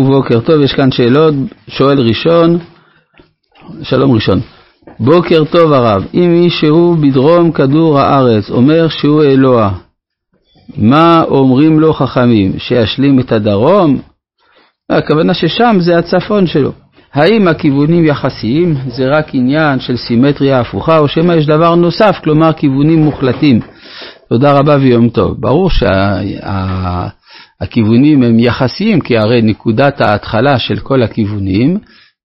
ובוקר טוב, יש כאן שאלות, שואל ראשון, שלום ראשון. בוקר טוב הרב, אם מישהו בדרום כדור הארץ אומר שהוא אלוה, מה אומרים לו חכמים? שישלים את הדרום? הכוונה ששם זה הצפון שלו. האם הכיוונים יחסיים זה רק עניין של סימטריה הפוכה, או שמא יש דבר נוסף, כלומר כיוונים מוחלטים? תודה רבה ויום טוב. ברור שהכיוונים שה, הם יחסיים, כי הרי נקודת ההתחלה של כל הכיוונים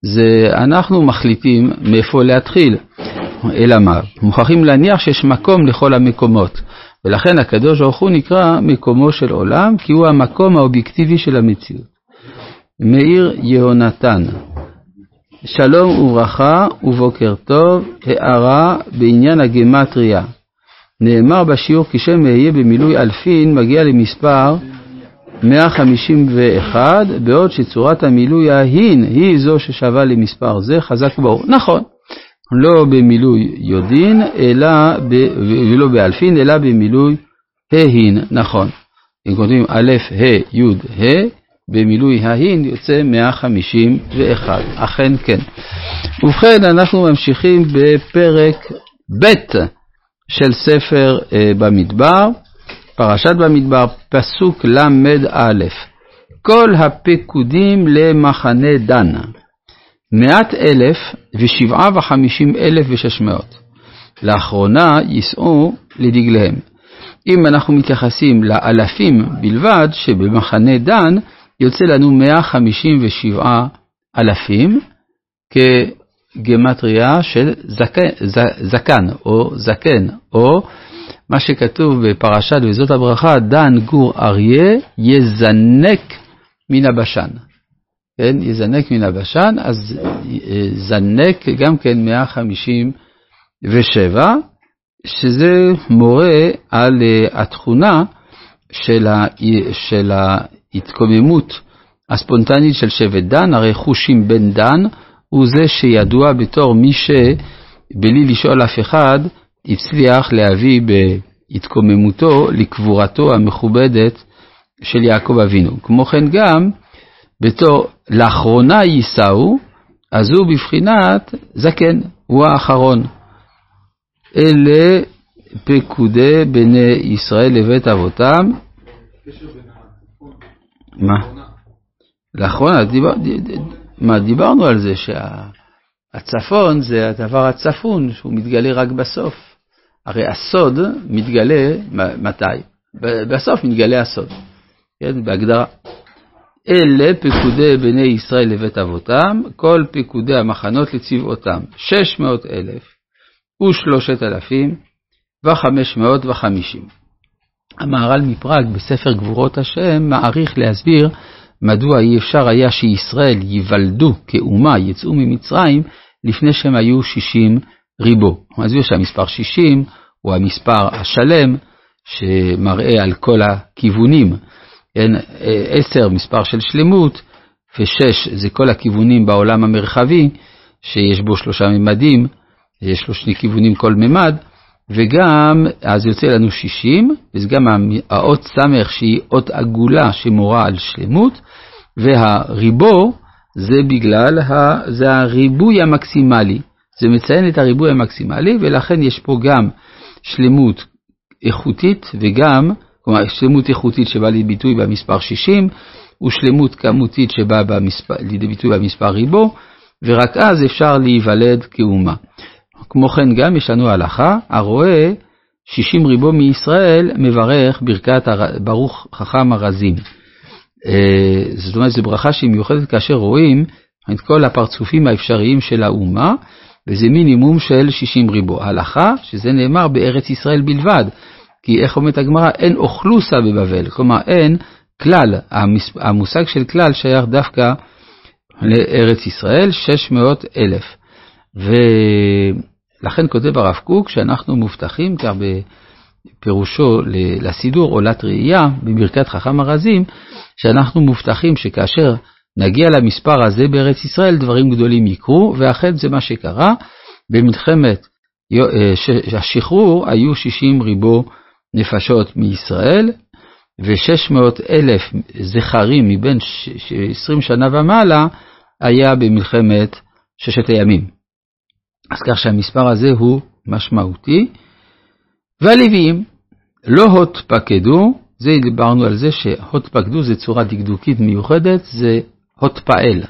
זה אנחנו מחליטים מאיפה להתחיל. אלא מה? מוכרחים להניח שיש מקום לכל המקומות. ולכן הקדוש ברוך הוא נקרא מקומו של עולם, כי הוא המקום האובייקטיבי של המציאות. מאיר יהונתן, שלום וברכה ובוקר טוב, הערה בעניין הגמטריה. נאמר בשיעור כי שם אהיה במילוי אלפין מגיע למספר 151, בעוד שצורת המילוי ההין היא זו ששווה למספר זה, חזק וברור. נכון, לא במילוי יודין, אלא ב, ולא באלפין, אלא במילוי ההין, נכון. אם כותבים א', ה', י', ה', במילוי ההין יוצא 151, אכן כן. ובכן, אנחנו ממשיכים בפרק ב' של ספר אה, במדבר, פרשת במדבר, פסוק ל"א: כל הפקודים למחנה דן, מאת אלף ושבעה וחמישים אלף ושש מאות. לאחרונה יישאו לדגליהם. אם אנחנו מתייחסים לאלפים בלבד שבמחנה דן, יוצא לנו 157 אלפים כגמטריה של זקן, זקן או זקן, או מה שכתוב בפרשת וזאת הברכה, דן גור אריה יזנק מן הבשן. כן, יזנק מן הבשן, אז זנק גם כן 157, שזה מורה על אה, התכונה של, ה, של ההתקוממות הספונטנית של שבט דן, הרי חושים בן דן הוא זה שידוע בתור מי שבלי לשאול אף אחד הצליח להביא בהתקוממותו לקבורתו המכובדת של יעקב אבינו. כמו כן גם בתור לאחרונה יישאו, אז הוא בבחינת זקן, הוא האחרון. אלה פקודי בני ישראל לבית אבותם. מה? לאחרונה, מה, דיברנו על זה שהצפון זה הדבר הצפון, שהוא מתגלה רק בסוף. הרי הסוד מתגלה מתי? בסוף מתגלה הסוד, כן, בהגדרה. אלה פקודי בני ישראל לבית אבותם, כל פקודי המחנות לצבאותם, שש מאות אלף ושלושת אלפים וחמש מאות וחמישים. המהר"ל מפראג בספר גבורות השם מעריך להסביר מדוע אי אפשר היה שישראל ייוולדו כאומה, יצאו ממצרים, לפני שהם היו שישים ריבו. מסביר שהמספר שישים הוא המספר השלם, שמראה על כל הכיוונים. כן, עשר מספר של שלמות, ושש זה כל הכיוונים בעולם המרחבי, שיש בו שלושה ממדים, יש לו שני כיוונים כל ממד, וגם, אז יוצא לנו 60, וזה גם האות ס' שהיא אות עגולה שמורה על שלמות, והריבו זה בגלל, ה, זה הריבוי המקסימלי, זה מציין את הריבוי המקסימלי, ולכן יש פה גם שלמות איכותית וגם, כלומר שלמות איכותית שבאה לידי ביטוי במספר 60, ושלמות כמותית שבאה לידי ביטוי במספר ריבו, ורק אז אפשר להיוולד כאומה. כמו כן גם יש לנו הלכה, הרואה שישים ריבו מישראל מברך ברכת ברוך חכם הרזים. אה, זאת אומרת, זו ברכה שהיא מיוחדת כאשר רואים את כל הפרצופים האפשריים של האומה, וזה מינימום של שישים ריבו. הלכה, שזה נאמר בארץ ישראל בלבד, כי איך אומרת הגמרא, אין אוכלוסה בבבל, כלומר אין כלל, המושג של כלל שייך דווקא לארץ ישראל, 600 אלף. לכן כותב הרב קוק שאנחנו מובטחים, כך בפירושו לסידור עולת ראייה, בברכת חכם ארזים, שאנחנו מובטחים שכאשר נגיע למספר הזה בארץ ישראל, דברים גדולים יקרו, ואכן זה מה שקרה. במלחמת אה, השחרור היו 60 ריבו נפשות מישראל, ושש מאות אלף זכרים מבין עשרים שנה ומעלה, היה במלחמת ששת הימים. אז כך שהמספר הזה הוא משמעותי. והלוויים לא הותפקדו, זה דיברנו על זה שהותפקדו זה צורה דקדוקית מיוחדת, זה הותפעל,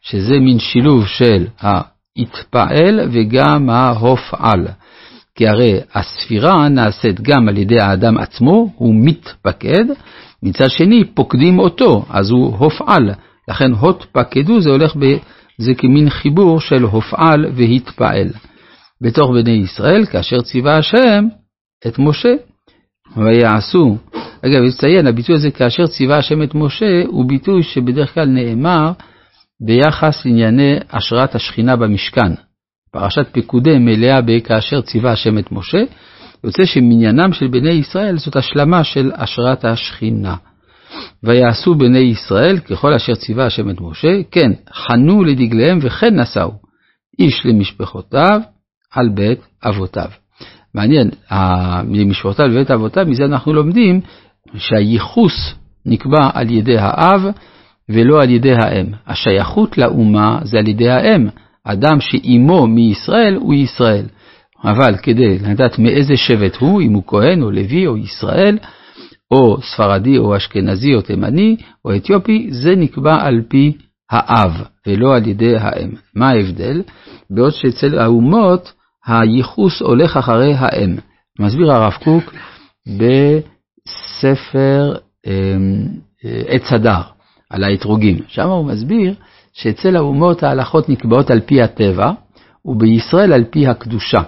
שזה מין שילוב של ההתפעל וגם ההופעל. כי הרי הספירה נעשית גם על ידי האדם עצמו, הוא מתפקד, מצד שני פוקדים אותו, אז הוא הופעל. לכן הותפקדו זה הולך ב... זה כמין חיבור של הופעל והתפעל. בתוך בני ישראל, כאשר ציווה השם את משה, ויעשו. אגב, לציין, הביטוי הזה כאשר ציווה השם את משה, הוא ביטוי שבדרך כלל נאמר ביחס לענייני השראת השכינה במשכן. פרשת פקודי מלאה בכאשר ציווה השם את משה, יוצא שמניינם של בני ישראל זאת השלמה של השראת השכינה. ויעשו בני ישראל ככל אשר ציווה השם את משה, כן, חנו לדגליהם וכן נשאו, איש למשפחותיו על בית אבותיו. מעניין, למשפחותיו לבית אבותיו, מזה אנחנו לומדים שהייחוס נקבע על ידי האב ולא על ידי האם. השייכות לאומה זה על ידי האם. אדם שאימו מישראל הוא ישראל. אבל כדי לדעת מאיזה שבט הוא, אם הוא כהן או לוי או ישראל, או ספרדי או אשכנזי או תימני או אתיופי, זה נקבע על פי האב ולא על ידי האם. מה ההבדל? בעוד שאצל האומות הייחוס הולך אחרי האם. מסביר הרב קוק בספר אמ, עץ הדר על האתרוגים. שם הוא מסביר שאצל האומות ההלכות נקבעות על פי הטבע, ובישראל על פי הקדושה.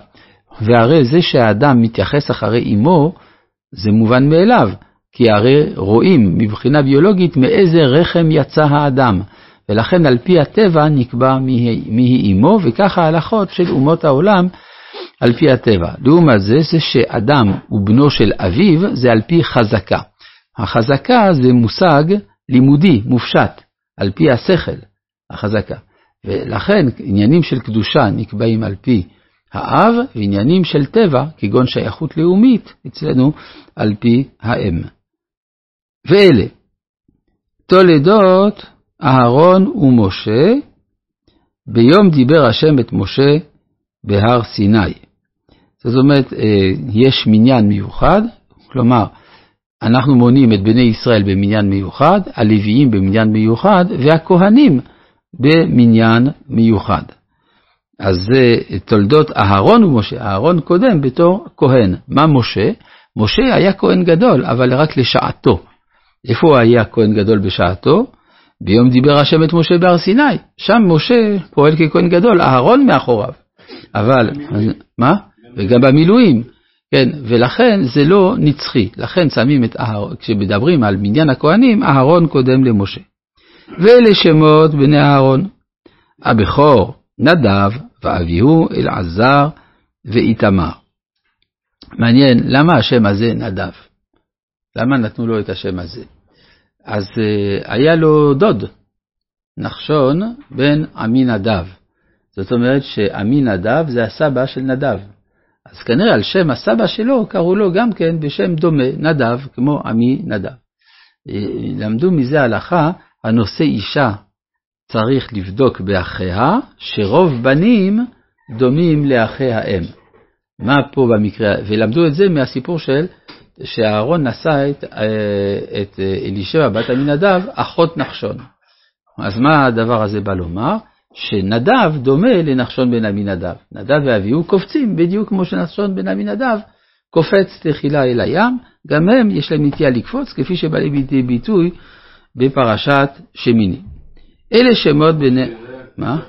והרי זה שהאדם מתייחס אחרי אמו, זה מובן מאליו, כי הרי רואים מבחינה ביולוגית מאיזה רחם יצא האדם, ולכן על פי הטבע נקבע מי אמו, וככה ההלכות של אומות העולם על פי הטבע. לעומת זה, זה שאדם הוא בנו של אביו, זה על פי חזקה. החזקה זה מושג לימודי, מופשט, על פי השכל. החזקה. ולכן עניינים של קדושה נקבעים על פי האב, ועניינים של טבע, כגון שייכות לאומית, אצלנו על פי האם. ואלה, תולדות אהרון ומשה, ביום דיבר השם את משה בהר סיני. זאת אומרת, אה, יש מניין מיוחד, כלומר, אנחנו מונים את בני ישראל במניין מיוחד, הלוויים במניין מיוחד, והכהנים במניין מיוחד. אז זה תולדות אהרון ומשה, אהרון קודם בתור כהן. מה משה? משה היה כהן גדול, אבל רק לשעתו. איפה הוא היה כהן גדול בשעתו? ביום דיבר השם את משה בהר סיני. שם משה פועל ככהן גדול, אהרון מאחוריו. אבל, מה? וגם במילואים. כן, ולכן זה לא נצחי. לכן שמים את אהרון, כשמדברים על מניין הכהנים, אהרון קודם למשה. ואלה שמות בני אהרון, הבכור נדב ואביהו אלעזר ואיתמר. מעניין, למה השם הזה נדב? למה נתנו לו את השם הזה? אז uh, היה לו דוד, נחשון בן עמי נדב. זאת אומרת שעמי נדב זה הסבא של נדב. אז כנראה על שם הסבא שלו קראו לו גם כן בשם דומה, נדב, כמו עמי נדב. אה, למדו מזה הלכה הנושא אישה צריך לבדוק באחיה, שרוב בנים דומים לאחי האם. מה פה במקרה, ולמדו את זה מהסיפור של שאהרון נשא את, אה, את אלישבע בת עמינדב, אחות נחשון. אז מה הדבר הזה בא לומר? שנדב דומה לנחשון בן עמינדב. נדב ואביהו קופצים בדיוק כמו שנחשון בן עמינדב קופץ תחילה אל הים, גם הם יש להם נטייה לקפוץ, כפי שבא לידי ביטוי בפרשת שמיני. אלה שמות בני... מה?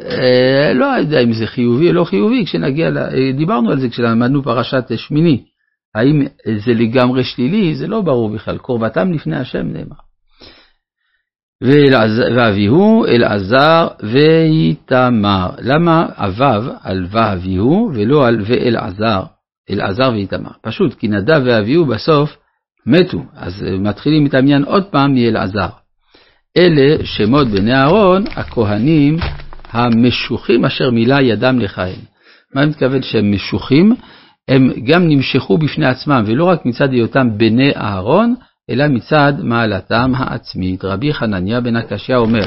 אה, לא יודע אם זה חיובי או לא חיובי, כשנגיע, אה, דיברנו על זה כשלמדנו פרשת שמיני. האם זה לגמרי שלילי? זה לא ברור בכלל. קרבתם לפני השם נאמר. ואביהו אלעזר ואיתמר. למה אביו על ואביהו ולא על ואלעזר, אלעזר ואיתמר? פשוט, כי נדב ואביהו בסוף מתו, אז מתחילים את העניין עוד פעם מאלעזר. אלה שמות בני אהרון, הכהנים המשוחים אשר מילא ידם לכהן. מה אני מתכוון שהם משוחים? הם גם נמשכו בפני עצמם, ולא רק מצד היותם בני אהרון, אלא מצד מעלתם העצמית. רבי חנניה בן הקשיא אומר,